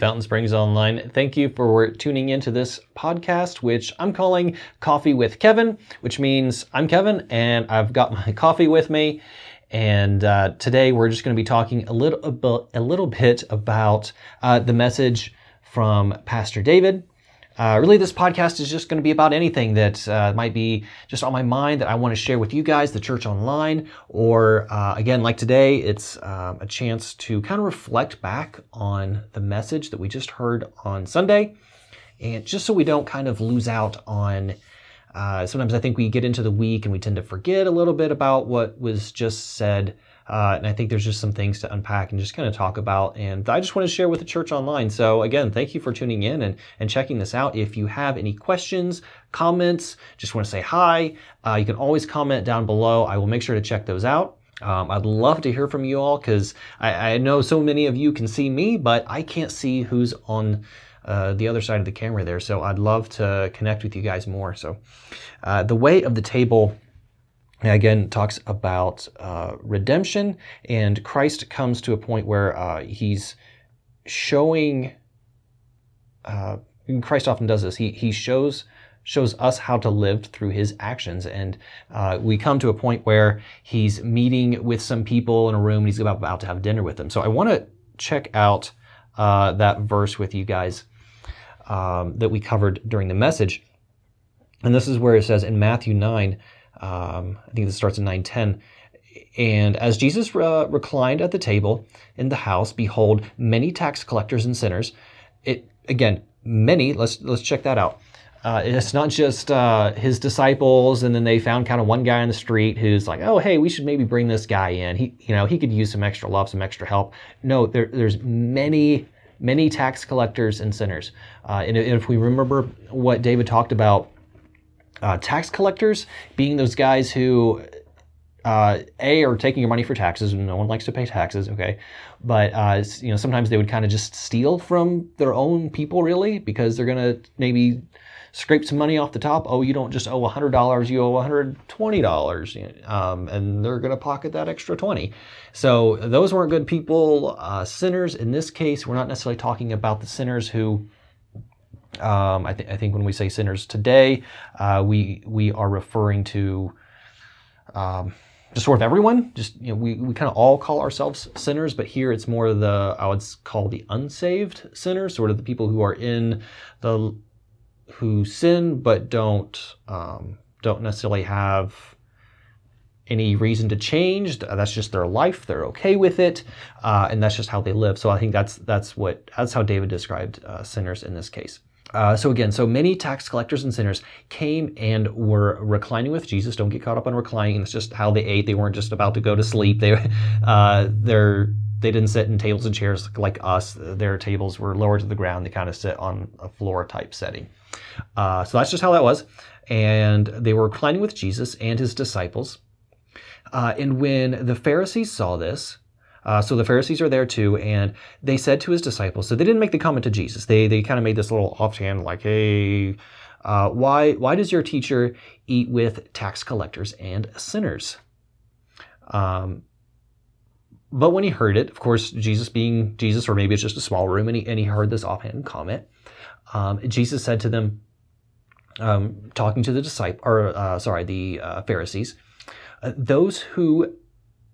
Fountain Springs Online. Thank you for tuning into this podcast, which I'm calling Coffee with Kevin, which means I'm Kevin and I've got my coffee with me. And uh, today we're just going to be talking a little, a little bit about uh, the message from Pastor David uh, really, this podcast is just going to be about anything that uh, might be just on my mind that I want to share with you guys, the church online, or uh, again, like today, it's um, a chance to kind of reflect back on the message that we just heard on Sunday, and just so we don't kind of lose out on. Uh, sometimes I think we get into the week and we tend to forget a little bit about what was just said uh, and I think there's just some things to unpack and just kind of talk about. And I just want to share with the church online. So again, thank you for tuning in and, and checking this out. If you have any questions, comments, just want to say hi, uh, you can always comment down below. I will make sure to check those out. Um, I'd love to hear from you all because I, I, know so many of you can see me, but I can't see who's on uh, the other side of the camera there. So I'd love to connect with you guys more. So uh, the way of the table again talks about uh, redemption and christ comes to a point where uh, he's showing uh, christ often does this. He, he shows shows us how to live through his actions. And uh, we come to a point where he's meeting with some people in a room and he's about, about to have dinner with them. So i want to check out uh, that verse with you guys um, that we covered during the message. And this is where it says in matthew 9 um, I think this starts in 910. And as Jesus uh, reclined at the table in the house, behold, many tax collectors and sinners. It again, many. Let's let's check that out. Uh, it's not just uh, his disciples, and then they found kind of one guy on the street who's like, "Oh, hey, we should maybe bring this guy in. He, you know, he could use some extra love, some extra help." No, there, there's many, many tax collectors and sinners. Uh, and if we remember what David talked about uh, tax collectors being those guys who uh, a are taking your money for taxes and no one likes to pay taxes okay? But uh, you know sometimes they would kind of just steal from their own people really because they're gonna maybe scrape some money off the top. Oh you don't just owe $100 you owe $120 um, and they're gonna pocket that extra 20 so those weren't good people uh, sinners. In this case we're not necessarily talking about the sinners who um, I, th- I, think when we say sinners today, uh, we we are referring to um, just sort of everyone. Just you know, we, we kind of all call ourselves sinners, but here it's more the I would call the unsaved sinners, sort of the people who are in the who sin but don't um, don't necessarily have any reason to change. That's just their life. They're okay with it, uh, and that's just how they live. So I think that's that's what that's how David described uh, sinners in this case. Uh, so again, so many tax collectors and sinners came and were reclining with Jesus. Don't get caught up on reclining. It's just how they ate. They weren't just about to go to sleep. They, uh, they're, they didn't sit in tables and chairs like us. Their tables were lower to the ground. They kind of sit on a floor type setting. Uh, so that's just how that was. And they were reclining with Jesus and his disciples. Uh, and when the Pharisees saw this, uh, so the Pharisees are there too, and they said to his disciples. So they didn't make the comment to Jesus. They they kind of made this little offhand, like, "Hey, uh, why why does your teacher eat with tax collectors and sinners?" Um, but when he heard it, of course, Jesus being Jesus, or maybe it's just a small room, and he and he heard this offhand comment. Um, Jesus said to them, um, talking to the disciple, or uh, sorry, the uh, Pharisees, those who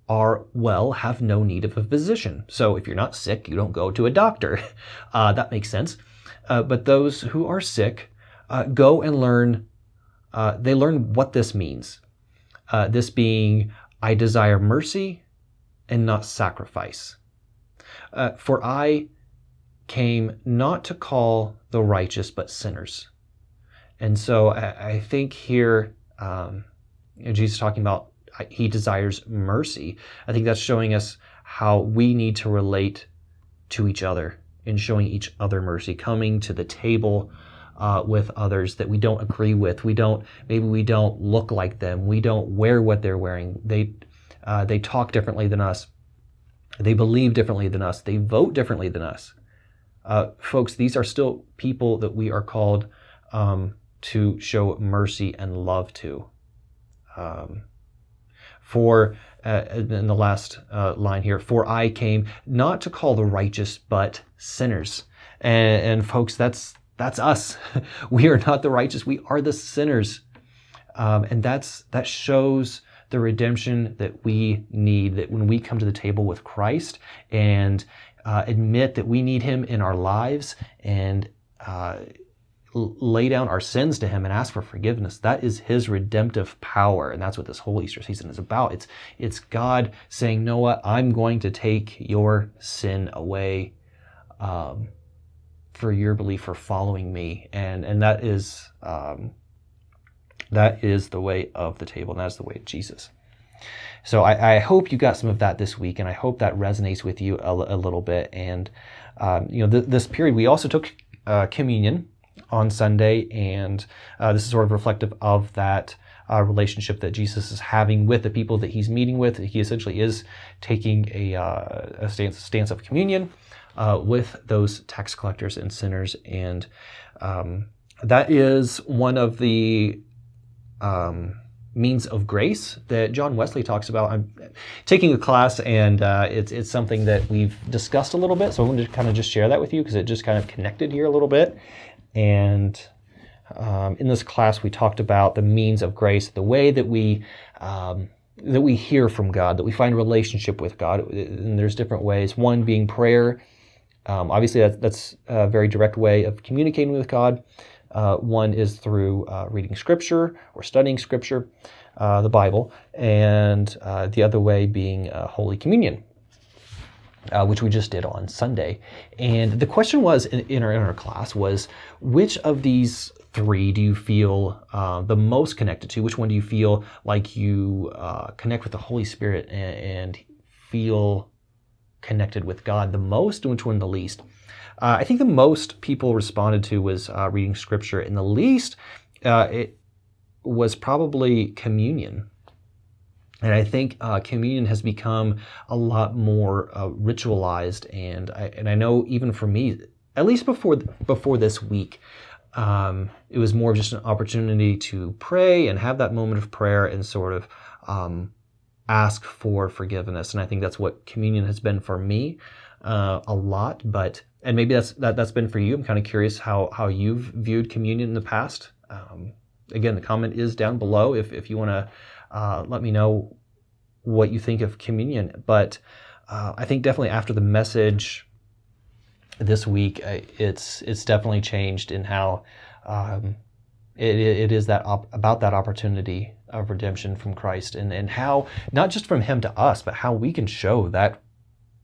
are well have no need of a physician. So if you're not sick, you don't go to a doctor. Uh, that makes sense. Uh, but those who are sick uh, go and learn. Uh, they learn what this means. Uh, this being, I desire mercy and not sacrifice. Uh, for I came not to call the righteous but sinners. And so I, I think here um, Jesus talking about he desires mercy. I think that's showing us how we need to relate to each other and showing each other mercy, coming to the table uh, with others that we don't agree with. We don't maybe we don't look like them. We don't wear what they're wearing. They uh, they talk differently than us. They believe differently than us. They vote differently than us. Uh, folks, these are still people that we are called um, to show mercy and love to. Um, for, uh, in the last uh, line here, for I came not to call the righteous, but sinners. And, and folks, that's that's us. we are not the righteous. We are the sinners. Um, and that's that shows the redemption that we need. That when we come to the table with Christ and uh, admit that we need Him in our lives and uh, lay down our sins to Him and ask for forgiveness, that is His redemptive power, and that's what this whole Easter season is about. It's it's God saying, Noah, I'm going to take your sin away. Um, for your belief for following me. And and that is um, that is the way of the table and that's the way of jesus. So I, I, hope you got some of that this week and i hope that resonates with you a, a little bit. And um, you know th- this period we also took uh, communion on sunday and uh, this is sort of reflective of that uh, relationship that Jesus is having with the people that he's meeting with. He essentially is taking a, uh, a stance, stance of communion uh, with those tax collectors and sinners. And um, that is one of the um, means of grace that John Wesley talks about. I'm taking a class, and uh, it's, it's something that we've discussed a little bit. So I wanted to kind of just share that with you because it just kind of connected here a little bit. And um, in this class, we talked about the means of grace, the way that we um, that we hear from God, that we find relationship with God. And there's different ways. One being prayer, um, obviously, that, that's a very direct way of communicating with God. Uh, one is through uh, reading Scripture or studying Scripture, uh, the Bible, and uh, the other way being uh, Holy Communion, uh, which we just did on Sunday. And the question was in, in, our, in our class was which of these three do you feel the most connected to? Which one do you feel like you connect with the Holy Spirit and, and feel connected with God the most and which one the least. Uh, I think the most people responded to was uh, reading scripture, and the least uh, it was probably communion. And I think uh, communion has become a lot more uh, ritualized, and I, and I know even for me, at least before before this week, um, it was more of just an opportunity to pray and have that moment of prayer and sort of um, ask for forgiveness. And I think that's what communion has been for me uh, a lot. But and maybe that's that, that's been for you. I'm kind of curious how how you've viewed communion in the past. Um, again, the comment is down below if if you want to uh, let me know what you think of communion. But uh, I think definitely after the message this week, it's it's definitely changed in how. Um, it, it is that op- about that opportunity of redemption from Christ and, and how, not just from Him to us, but how we can show that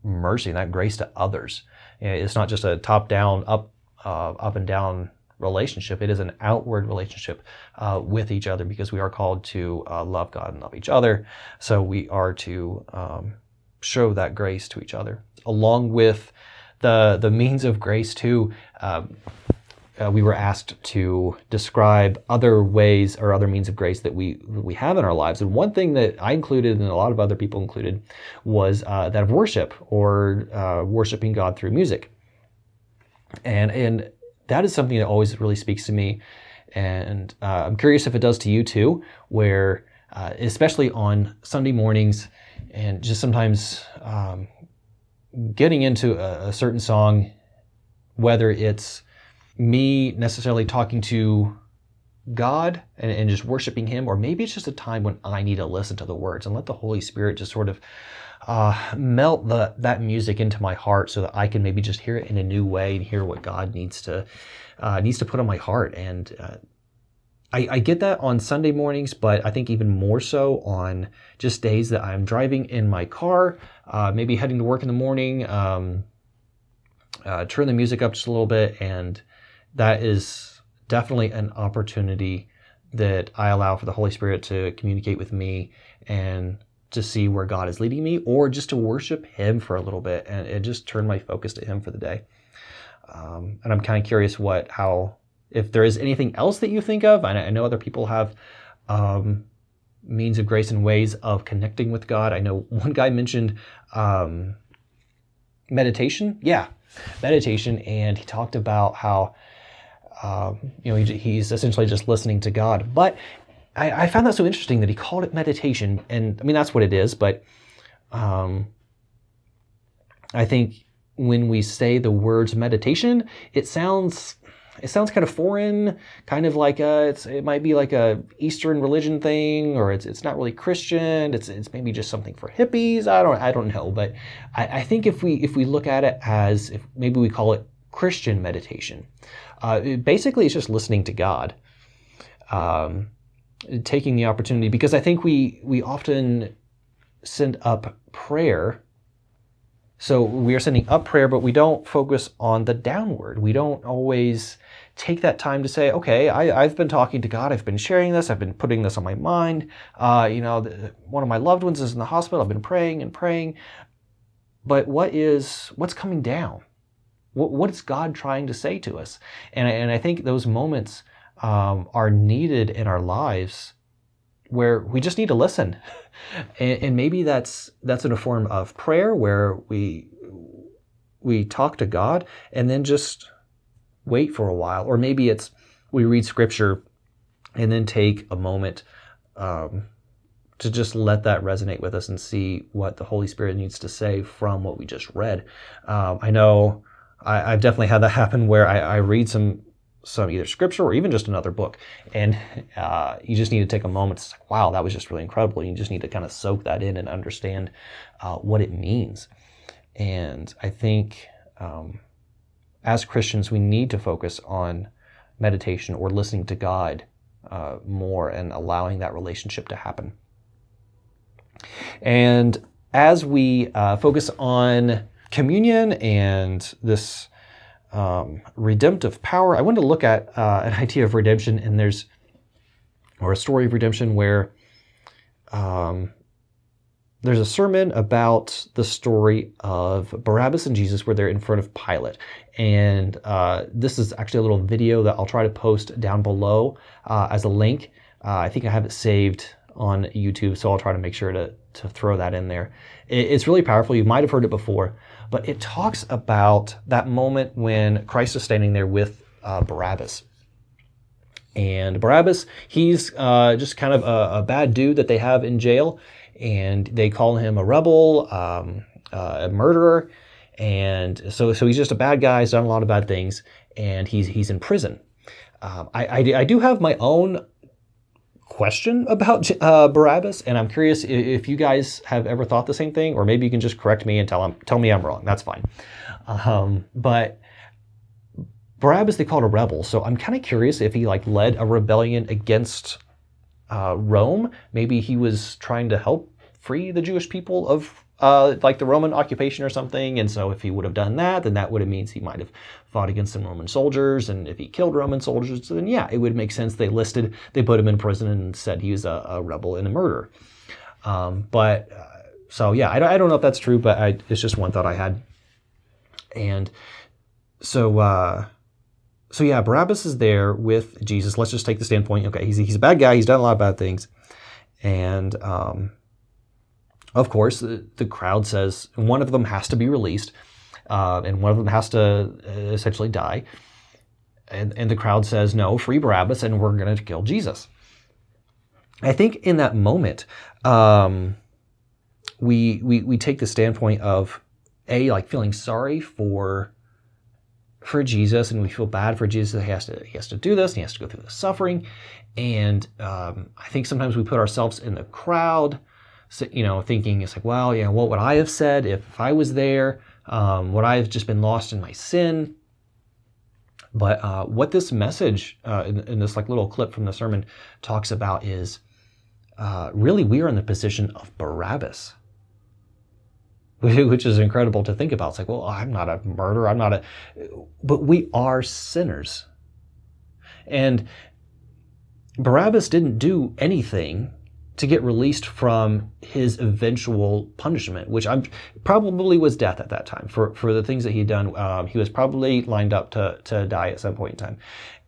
mercy and that grace to others. It's not just a top down, up, uh, up and down relationship. It is an outward relationship uh, with each other because we are called to uh, love God and love each other. So we are to um, show that grace to each other, along with the the means of grace too. Um, uh, we were asked to describe other ways or other means of grace that we we have in our lives. And one thing that I included and a lot of other people included was uh, that of worship or uh, worshiping God through music. And and that is something that always really speaks to me. And uh, I'm curious if it does to you too, where uh, especially on Sunday mornings and just sometimes um, getting into a, a certain song, whether it's me necessarily talking to God and, and, just worshiping Him, or maybe it's just a time when I need to listen to the words and let the Holy Spirit just sort of uh, melt the, that music into my heart so that I can maybe just hear it in a new way and hear what God needs to uh, needs to put on my heart. And uh, I, I, get that on Sunday mornings, but I think even more so on just days that I'm driving in my car, uh, maybe heading to work in the morning. Um, uh, turn the music up just a little bit and that is definitely an opportunity that I allow for the Holy Spirit to communicate with me and to see where God is leading me, or just to worship Him for a little bit and, and just turn my focus to Him for the day. Um, and I'm kind of curious what, how, if there is anything else that you think of. I, I know other people have um, means of grace and ways of connecting with God. I know one guy mentioned um, meditation. Yeah, meditation, and he talked about how um, you know, he, he's essentially just listening to God. But I, I, found that so interesting that he called it meditation, and I mean that's what it is. But um, I think when we say the words meditation, it sounds it sounds kind of foreign, kind of like a, it's, it might be like a Eastern religion thing, or it's, it's not really Christian. It's, it's maybe just something for hippies. I don't I don't know, but I, I think if we if we look at it as if maybe we call it Christian meditation, uh, basically it's just listening to God, um, taking the opportunity because I think we we often send up prayer so we are sending up prayer, but we don't focus on the downward. We don't always take that time to say, okay, I, have been talking to God. I've been sharing this. I've been putting this on my mind. Uh, you know, the, one of my loved ones is in the hospital. I've been praying and praying. But what is what's coming down? What, what is God trying to say to us? And, and I think those moments um, are needed in our lives where we just need to listen. And, and, maybe that's that's in a form of prayer where we we talk to God and then just wait for a while. Or maybe it's we read scripture and then take a moment um, to just let that resonate with us and see what the Holy Spirit needs to say from what we just read. Um, I know I, have definitely had that happen where I, I read some some either scripture or even just another book. And uh, you just need to take a moment to say, wow, that was just really incredible. You just need to kind of soak that in and understand uh, what it means. And I think um, as Christians, we need to focus on meditation or listening to God uh, more and allowing that relationship to happen. And as we uh, focus on communion and this um, redemptive power. I wanted to look at uh, an idea of redemption, and there's or a story of redemption where um, there's a sermon about the story of Barabbas and Jesus where they're in front of Pilate. And uh, this is actually a little video that I'll try to post down below uh, as a link. Uh, I think I have it saved on YouTube, so I'll try to make sure to, to throw that in there. It, it's really powerful. You might have heard it before, but it talks about that moment when Christ is standing there with uh, Barabbas. And Barabbas, he's uh, just kind of a, a, bad dude that they have in jail, and they call him a rebel, um, uh, a murderer, and so so he's just a bad guy. He's done a lot of bad things, and he's he's in prison. Um, I, I, I do have my own question about uh, Barabbas, and I'm curious if you guys have ever thought the same thing, or maybe you can just correct me and tell tell me I'm wrong. That's fine. Um, but Barabbas they called a rebel, so I'm kind of curious if he like led a rebellion against uh, Rome. Maybe he was trying to help free the Jewish people of uh, like the Roman occupation or something. And so if he would have done that, then that would have means he might have fought against some Roman soldiers. And if he killed Roman soldiers, then yeah, it would make sense. They listed, they put him in prison and said he was a, a rebel and a murderer. Um, but uh, so yeah, I, I, don't know if that's true, but I, it's just one thought I had. And so, uh, so yeah, Barabbas is there with Jesus. Let's just take the standpoint. Okay, he's, he's a bad guy. He's done a lot of bad things. And, um, of course, the, crowd says one of them has to be released, uh, and one of them has to uh, essentially die. And, and the crowd says, no, free Barabbas, and we're going to kill Jesus. I think in that moment, um, we, we, we take the standpoint of a like feeling sorry for for Jesus, and we feel bad for Jesus that he has to he has to do this, and he has to go through the suffering. And um, I think sometimes we put ourselves in the crowd you know, thinking it's like, well, you know, what would I have said if I was there? Um, would I have just been lost in my sin? But uh, what this message uh, in, in, this like little clip from the sermon talks about is uh, really we are in the position of Barabbas, which is incredible to think about. It's like, well, I'm not a murderer. I'm not a, but we are sinners, and Barabbas didn't do anything to get released from his eventual punishment, which I'm probably was death at that time for, for the things that he'd done. Um, he was probably lined up to, to die at some point in time.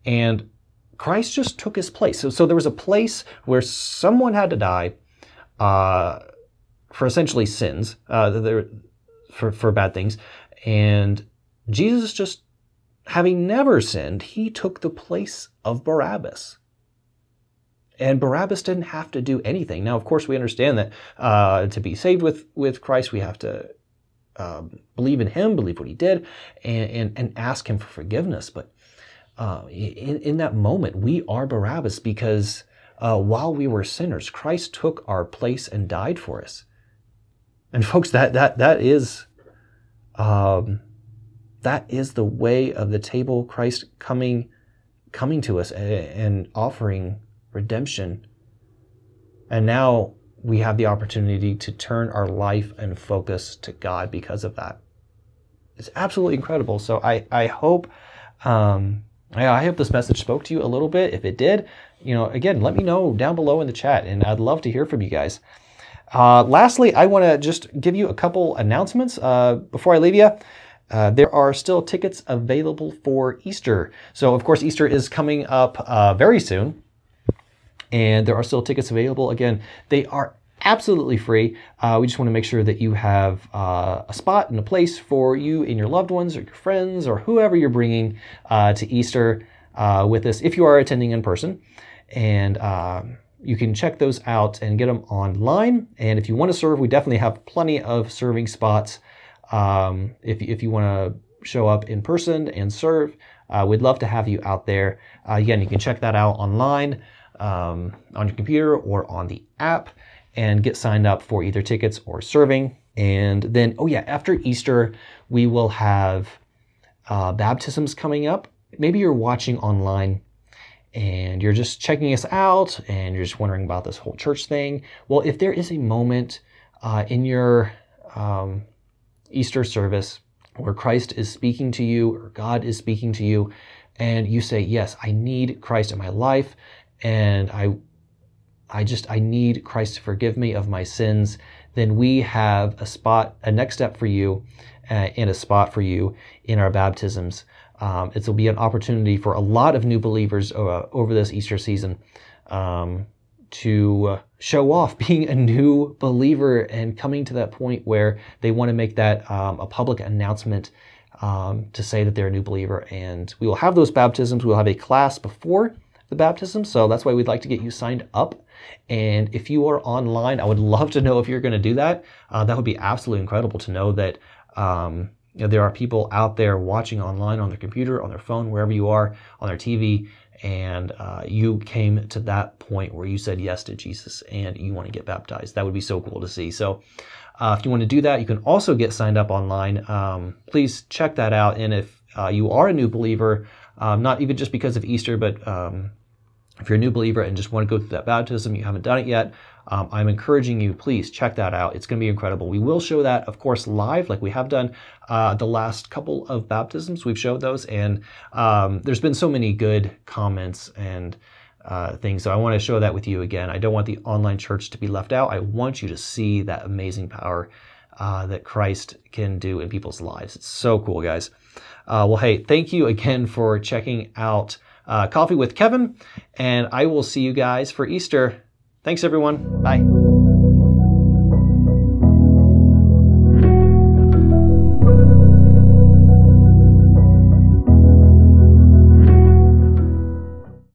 And Christ just took his place. So, so there was a place where someone had to die uh, for essentially sins, uh, for, for bad things. And Jesus just, having never sinned, he took the place of Barabbas. And Barabbas didn't have to do anything. Now, of course, we understand that uh, to be saved with, with Christ, we have to um, believe in him, believe what he did, and, and, and ask him for forgiveness. But uh, in, in that moment, we are Barabbas because uh, while we were sinners, Christ took our place and died for us. And folks, that that that is um, that is the way of the table. Christ coming coming to us and, and offering redemption. And now we have the opportunity to turn our life and focus to God because of that. It's absolutely incredible. So I, I hope um, I, I hope this message spoke to you a little bit. If it did, you know, again, let me know down below in the chat, and I'd love to hear from you guys. Uh, lastly, I want to just give you a couple announcements uh, before I leave you. Uh, there are still tickets available for Easter. So, of course, Easter is coming up uh, very soon and there are still tickets available. Again, they are absolutely free. Uh, we just want to make sure that you have uh, a spot and a place for you and your loved ones or your friends or whoever you're bringing uh, to Easter uh, with us if you are attending in person. And um, you can check those out and get them online. And if you want to serve, we definitely have plenty of serving spots. Um, if, if you want to show up in person and serve, uh, we'd love to have you out there. Uh, again, you can check that out online um, on your computer or on the app and get signed up for either tickets or serving. And then, oh yeah, after Easter, we will have uh, baptisms coming up. Maybe you're watching online and you're just checking us out and you're just wondering about this whole church thing. Well, if there is a moment uh, in your um, Easter service where Christ is speaking to you or God is speaking to you, and you say, Yes, I need Christ in my life, and I I just I need Christ to forgive me of my sins, then we have a spot, a next step for you, uh, and a spot for you in our baptisms. Um, it will be an opportunity for a lot of new believers uh, over this Easter season um, to show off being a new believer and coming to that point where they want to make that um, a public announcement um, to say that they're a new believer. And we will have those baptisms. We'll have a class before the baptism. So that's why we'd like to get you signed up. And if you are online, I would love to know if you're going to do that. Uh, that would be absolutely incredible to know that um, you know, there are people out there watching online on their computer, on their phone, wherever you are, on their TV, and uh, you came to that point where you said yes to Jesus and you want to get baptized. That would be so cool to see. So, uh, if you want to do that, you can also get signed up online. Um, please check that out. And if uh, you are a new believer, um, not even just because of Easter, but um, if you're a new believer and just want to go through that baptism, you haven't done it yet, um, I'm encouraging you, please check that out. It's going to be incredible. We will show that, of course, live, like we have done uh, the last couple of baptisms. We've showed those, and um, there's been so many good comments and uh, things. So I want to show that with you again. I don't want the online church to be left out. I want you to see that amazing power uh, that Christ can do in people's lives. It's so cool, guys. Uh, well, hey, thank you again for checking out uh, Coffee with Kevin, and I will see you guys for Easter. Thanks, everyone. Bye.